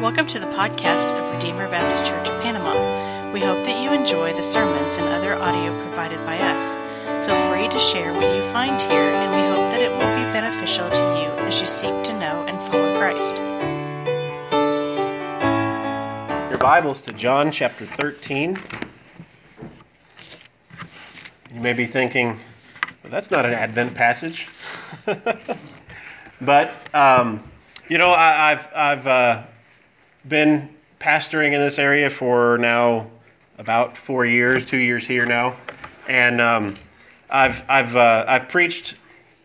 Welcome to the podcast of Redeemer Baptist Church of Panama. We hope that you enjoy the sermons and other audio provided by us. Feel free to share what you find here, and we hope that it will be beneficial to you as you seek to know and follow Christ. Your Bibles to John chapter 13. You may be thinking, well, that's not an Advent passage. but, um, you know, I, have I've uh, been pastoring in this area for now about four years, two years here now. And um, I've, I've, uh, I've preached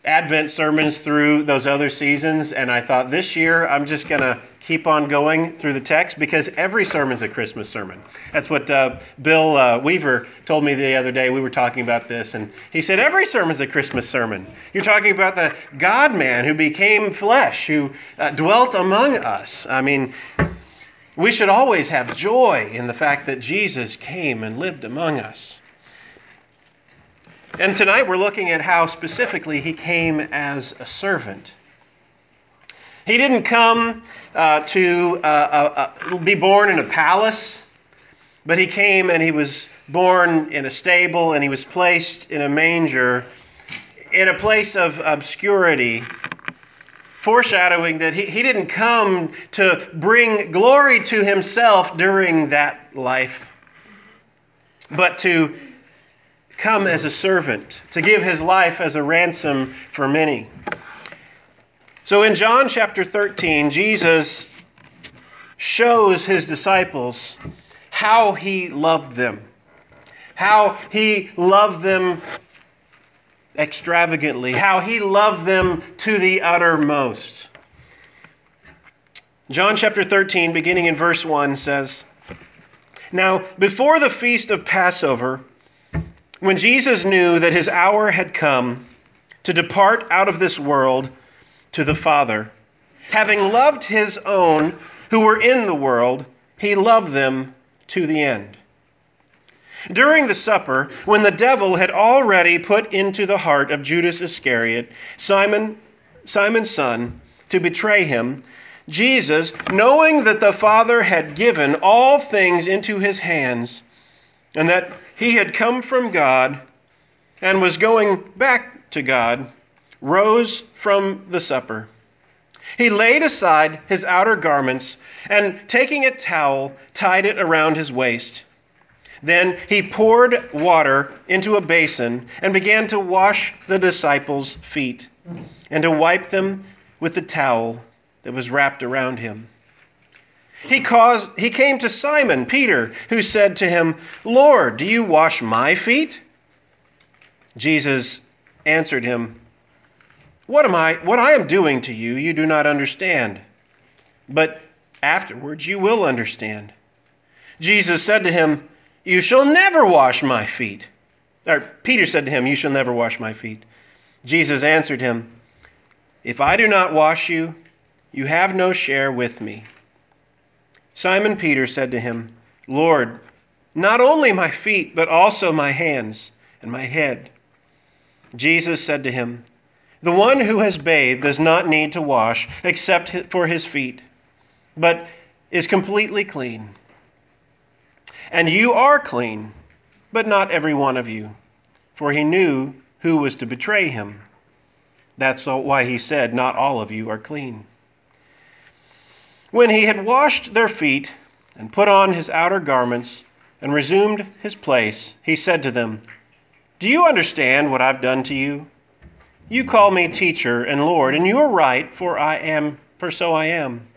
Advent sermons through those other seasons, and I thought this year I'm just to keep on going through the text because every sermon is a Christmas sermon. That's what uh, Bill uh, Weaver told me the other day. We were talking about this, and he said, Every sermon is a Christmas sermon. You're talking about the God man who became flesh, who uh, dwelt among us. I mean, we should always have joy in the fact that Jesus came and lived among us. And tonight we're looking at how specifically he came as a servant. He didn't come uh, to uh, uh, uh, be born in a palace, but he came and he was born in a stable and he was placed in a manger in a place of obscurity, foreshadowing that he, he didn't come to bring glory to himself during that life, but to come as a servant, to give his life as a ransom for many. So in John chapter 13, Jesus shows his disciples how he loved them, how he loved them extravagantly, how he loved them to the uttermost. John chapter 13, beginning in verse 1, says Now, before the feast of Passover, when Jesus knew that his hour had come to depart out of this world to the Father, having loved his own who were in the world, he loved them to the end. During the supper, when the devil had already put into the heart of Judas Iscariot, Simon, Simon's son, to betray him, Jesus, knowing that the Father had given all things into his hands, and that he had come from God and was going back to God, rose from the supper. He laid aside his outer garments and, taking a towel, tied it around his waist. Then he poured water into a basin and began to wash the disciples' feet and to wipe them with the towel that was wrapped around him. He, caused, he came to Simon, Peter, who said to him, Lord, do you wash my feet? Jesus answered him, What am I what I am doing to you, you do not understand. But afterwards you will understand. Jesus said to him, You shall never wash my feet. Or Peter said to him, You shall never wash my feet. Jesus answered him, If I do not wash you, you have no share with me. Simon Peter said to him, Lord, not only my feet, but also my hands and my head. Jesus said to him, The one who has bathed does not need to wash except for his feet, but is completely clean. And you are clean, but not every one of you. For he knew who was to betray him. That's why he said, Not all of you are clean. When he had washed their feet and put on his outer garments and resumed his place, he said to them, Do you understand what I've done to you? You call me teacher and Lord, and you are right, for I am, for so I am.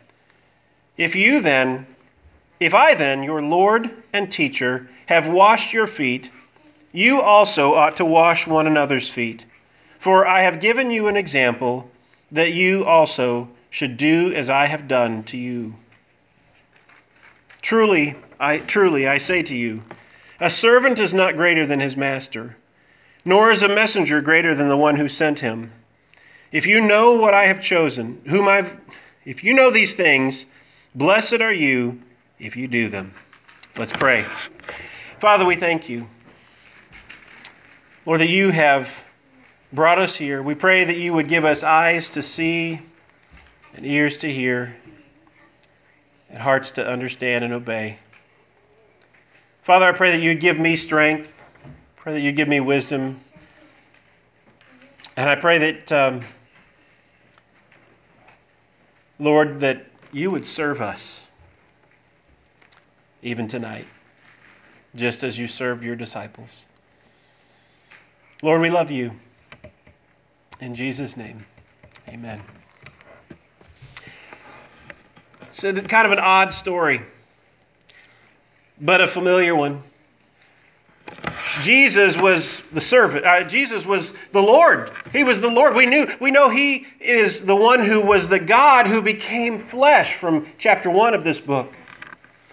If you then, if I then, your Lord and teacher, have washed your feet, you also ought to wash one another's feet. For I have given you an example that you also should do as I have done to you. Truly, I truly I say to you, a servant is not greater than his master, nor is a messenger greater than the one who sent him. If you know what I have chosen, whom I've if you know these things, blessed are you if you do them. Let's pray. Father, we thank you. Lord, that you have brought us here. We pray that you would give us eyes to see and ears to hear, and hearts to understand and obey. Father, I pray that you'd give me strength. Pray that you'd give me wisdom. And I pray that, um, Lord, that you would serve us even tonight, just as you served your disciples. Lord, we love you. In Jesus' name, amen. It's kind of an odd story, but a familiar one. Jesus was the servant. Uh, Jesus was the Lord. He was the Lord. We knew. We know He is the one who was the God who became flesh from chapter one of this book.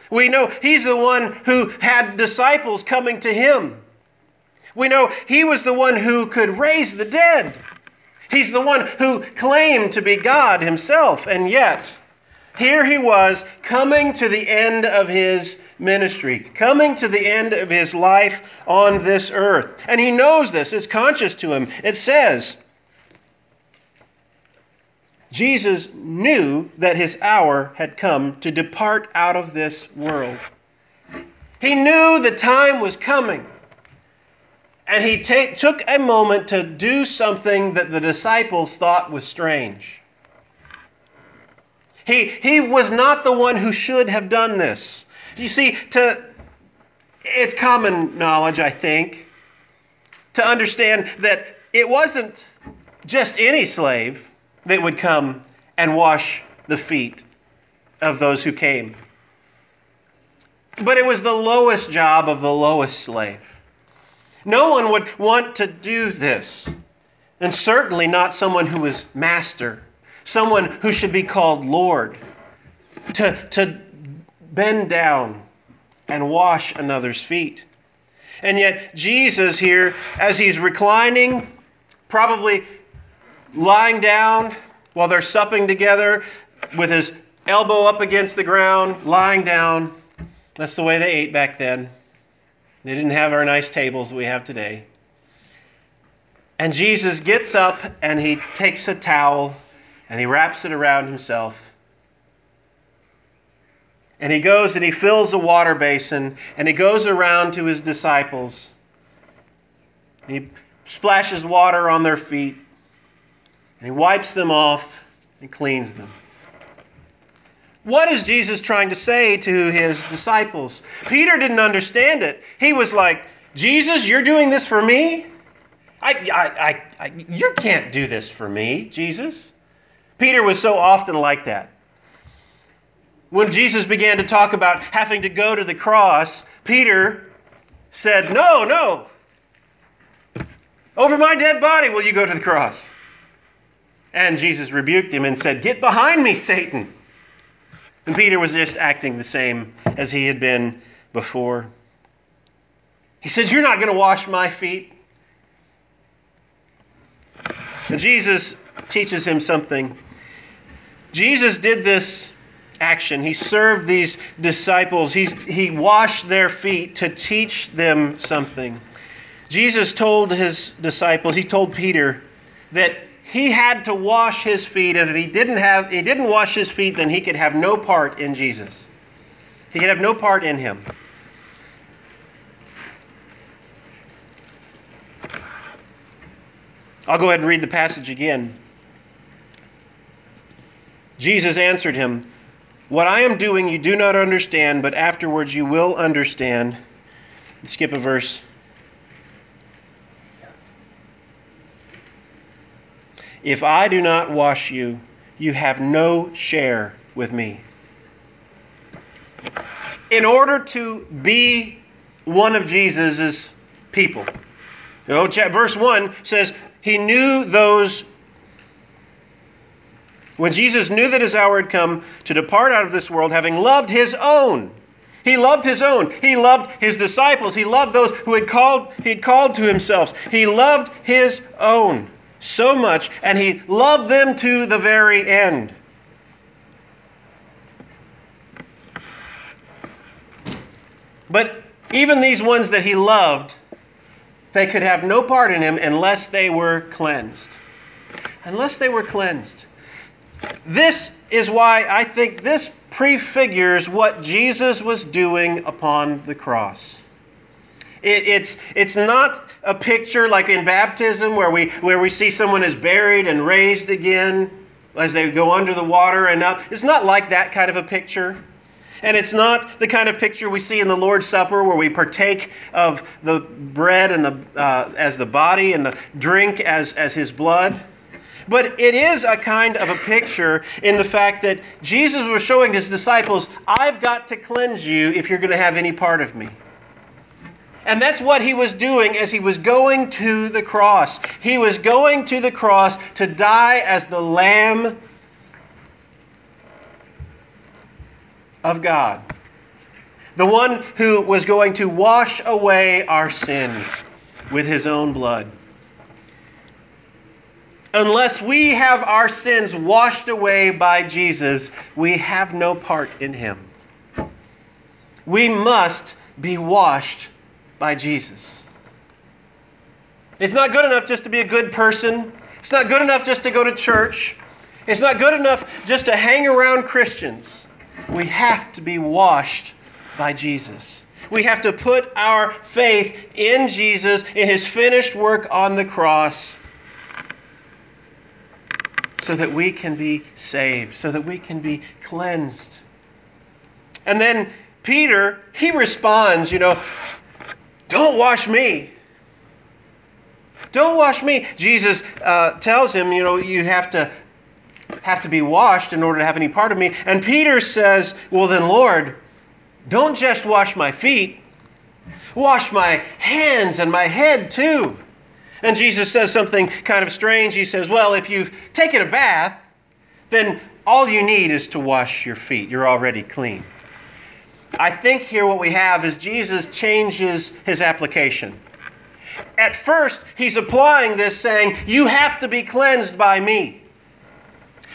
We know He's the one who had disciples coming to Him. We know He was the one who could raise the dead. He's the one who claimed to be God Himself, and yet here he was coming to the end of his ministry, coming to the end of his life on this earth. And he knows this, it's conscious to him. It says, Jesus knew that his hour had come to depart out of this world. He knew the time was coming. And he take, took a moment to do something that the disciples thought was strange. He, he was not the one who should have done this. You see, to, it's common knowledge, I think, to understand that it wasn't just any slave that would come and wash the feet of those who came. But it was the lowest job of the lowest slave. No one would want to do this, and certainly not someone who was master someone who should be called Lord, to, to bend down and wash another's feet. And yet, Jesus here, as he's reclining, probably lying down while they're supping together with his elbow up against the ground, lying down. That's the way they ate back then. They didn't have our nice tables we have today. And Jesus gets up and he takes a towel and he wraps it around himself. And he goes and he fills a water basin and he goes around to his disciples. He splashes water on their feet and he wipes them off and cleans them. What is Jesus trying to say to his disciples? Peter didn't understand it. He was like, Jesus, you're doing this for me? I, I, I, I you can't do this for me, Jesus. Peter was so often like that. When Jesus began to talk about having to go to the cross, Peter said, No, no. Over my dead body will you go to the cross. And Jesus rebuked him and said, Get behind me, Satan. And Peter was just acting the same as he had been before. He says, You're not going to wash my feet. And Jesus teaches him something Jesus did this action. He served these disciples, he, he washed their feet to teach them something. Jesus told his disciples, he told Peter, that he had to wash his feet, and if he didn't have he didn't wash his feet, then he could have no part in Jesus. He could have no part in him. I'll go ahead and read the passage again. Jesus answered him, What I am doing you do not understand, but afterwards you will understand. Skip a verse. If I do not wash you, you have no share with me. In order to be one of Jesus' people, you know, verse 1 says, He knew those when Jesus knew that his hour had come to depart out of this world, having loved his own, he loved his own. He loved his disciples. He loved those who had called, he had called to himself. He loved his own so much, and he loved them to the very end. But even these ones that he loved, they could have no part in him unless they were cleansed. Unless they were cleansed. This is why I think this prefigures what Jesus was doing upon the cross. It, it's, it's not a picture like in baptism where we, where we see someone is buried and raised again as they go under the water and up. It's not like that kind of a picture. And it's not the kind of picture we see in the Lord's Supper where we partake of the bread and the, uh, as the body and the drink as, as his blood. But it is a kind of a picture in the fact that Jesus was showing his disciples, I've got to cleanse you if you're going to have any part of me. And that's what he was doing as he was going to the cross. He was going to the cross to die as the Lamb of God. The one who was going to wash away our sins with his own blood. Unless we have our sins washed away by Jesus, we have no part in him. We must be washed by Jesus. It's not good enough just to be a good person. It's not good enough just to go to church. It's not good enough just to hang around Christians. We have to be washed by Jesus. We have to put our faith in Jesus, in his finished work on the cross, so that we can be saved, so that we can be cleansed. And then Peter, he responds, you know, don't wash me. Don't wash me. Jesus uh, tells him, you know, you have to have to be washed in order to have any part of me. And Peter says, Well, then, Lord, don't just wash my feet, wash my hands and my head too. And Jesus says something kind of strange. He says, Well, if you've taken a bath, then all you need is to wash your feet. You're already clean. I think here what we have is Jesus changes his application. At first, he's applying this saying, You have to be cleansed by me.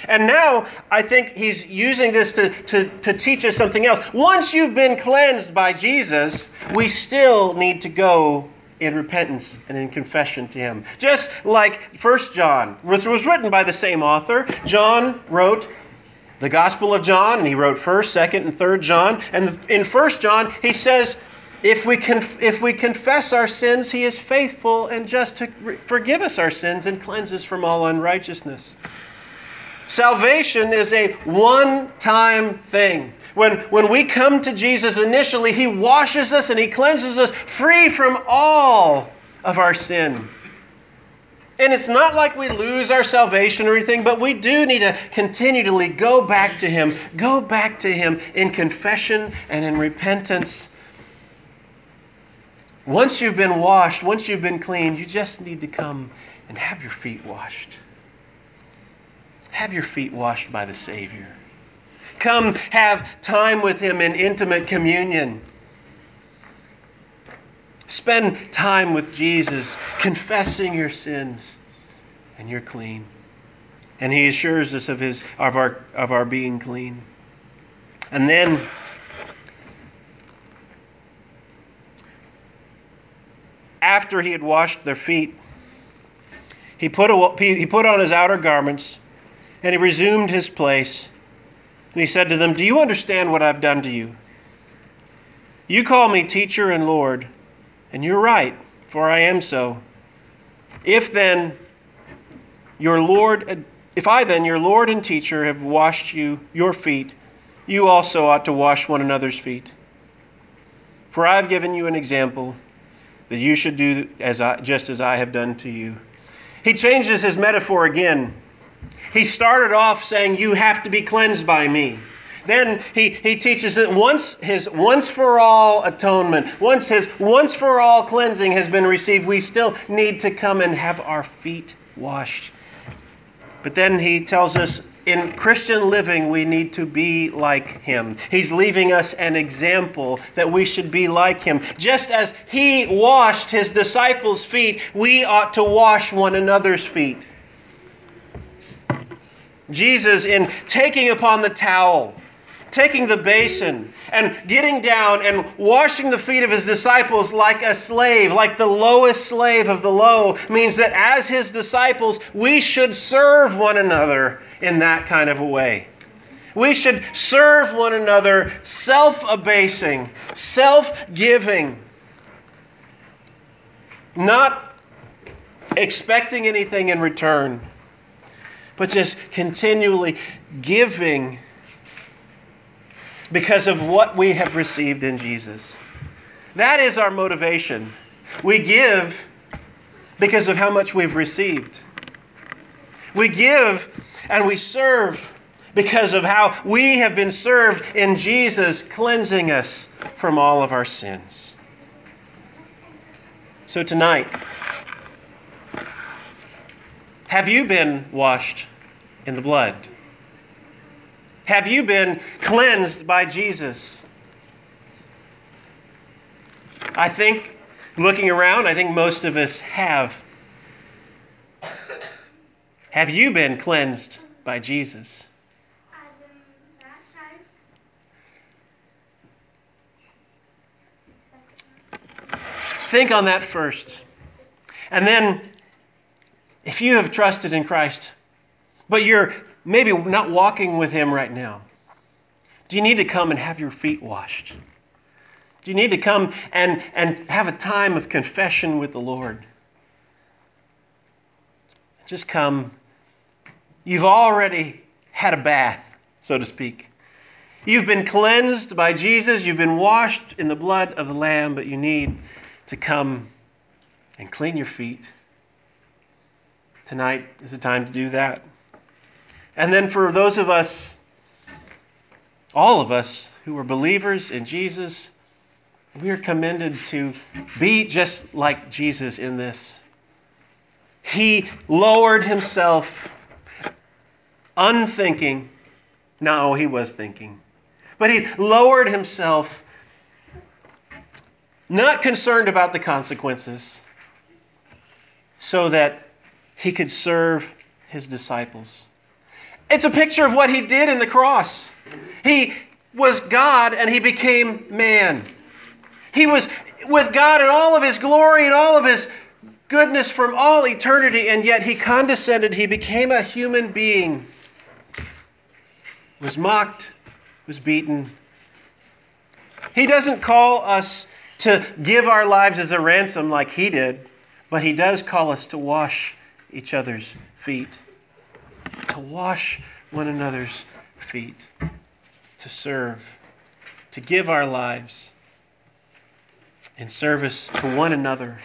And now I think he's using this to, to, to teach us something else. Once you've been cleansed by Jesus, we still need to go in repentance and in confession to him. Just like 1 John, which was written by the same author. John wrote the Gospel of John, and he wrote 1st, 2nd, and 3rd John. And in 1st John, he says, if we, conf- if we confess our sins, he is faithful and just to forgive us our sins and cleanse us from all unrighteousness. Salvation is a one time thing. When, when we come to Jesus initially, He washes us and He cleanses us free from all of our sin. And it's not like we lose our salvation or anything, but we do need to continually go back to Him, go back to Him in confession and in repentance. Once you've been washed, once you've been cleaned, you just need to come and have your feet washed. Have your feet washed by the Savior. Come have time with Him in intimate communion. Spend time with Jesus, confessing your sins, and you're clean. And He assures us of, his, of, our, of our being clean. And then, after He had washed their feet, he put, a, he put on his outer garments and he resumed his place. And he said to them, Do you understand what I've done to you? You call me teacher and Lord, and you're right, for I am so. If then your Lord, if I then, your Lord and teacher, have washed you your feet, you also ought to wash one another's feet. For I have given you an example that you should do as I, just as I have done to you. He changes his metaphor again. He started off saying, You have to be cleansed by me. Then he, he teaches that once his once for all atonement, once his once for all cleansing has been received, we still need to come and have our feet washed. But then he tells us in Christian living, we need to be like him. He's leaving us an example that we should be like him. Just as he washed his disciples' feet, we ought to wash one another's feet. Jesus, in taking upon the towel, taking the basin and getting down and washing the feet of his disciples like a slave, like the lowest slave of the low, means that as his disciples, we should serve one another in that kind of a way. We should serve one another self abasing, self giving, not expecting anything in return, but just continually giving because of what we have received in Jesus. That is our motivation. We give because of how much we've received. We give and we serve because of how we have been served in Jesus, cleansing us from all of our sins. So tonight, have you been washed in the blood? Have you been cleansed by Jesus? I think, looking around, I think most of us have. Have you been cleansed by Jesus? Think on that first. And then, if you have trusted in Christ, but you're maybe not walking with Him right now, do you need to come and have your feet washed? Do you need to come and, and have a time of confession with the Lord? Just come. You've already had a bath, so to speak. You've been cleansed by Jesus. You've been washed in the blood of the Lamb, but you need to come and clean your feet. Tonight is the time to do that. And then for those of us, all of us who are believers in Jesus, we are commended to be just like Jesus in this. He lowered himself, unthinking. No, he was thinking. But he lowered himself not concerned about the consequences, so that he could serve his disciples. It's a picture of what he did in the cross. He was God and he became man. He was with God in all of his glory and all of his goodness from all eternity, and yet he condescended. He became a human being, was mocked, was beaten. He doesn't call us to give our lives as a ransom like he did, but he does call us to wash each other's feet, to wash one another's feet, to serve, to give our lives in service to one another.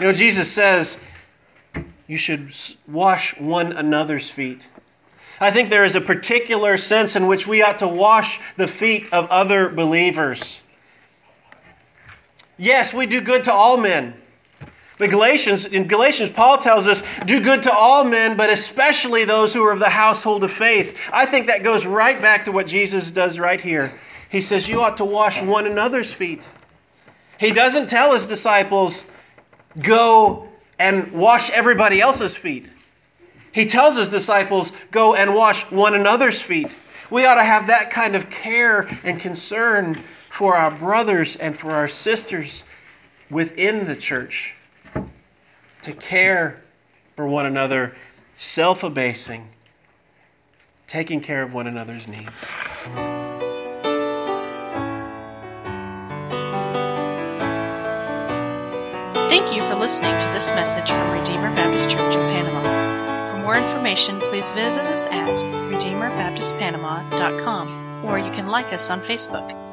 You know, Jesus says you should wash one another's feet. I think there is a particular sense in which we ought to wash the feet of other believers. Yes, we do good to all men. But Galatians, in Galatians, Paul tells us, do good to all men, but especially those who are of the household of faith. I think that goes right back to what Jesus does right here. He says, You ought to wash one another's feet. He doesn't tell his disciples, Go and wash everybody else's feet. He tells his disciples, Go and wash one another's feet. We ought to have that kind of care and concern for our brothers and for our sisters within the church to care for one another, self abasing, taking care of one another's needs. Thank you for listening to this message from Redeemer Baptist Church in Panama. For more information, please visit us at RedeemerBaptistPanama.com or you can like us on Facebook.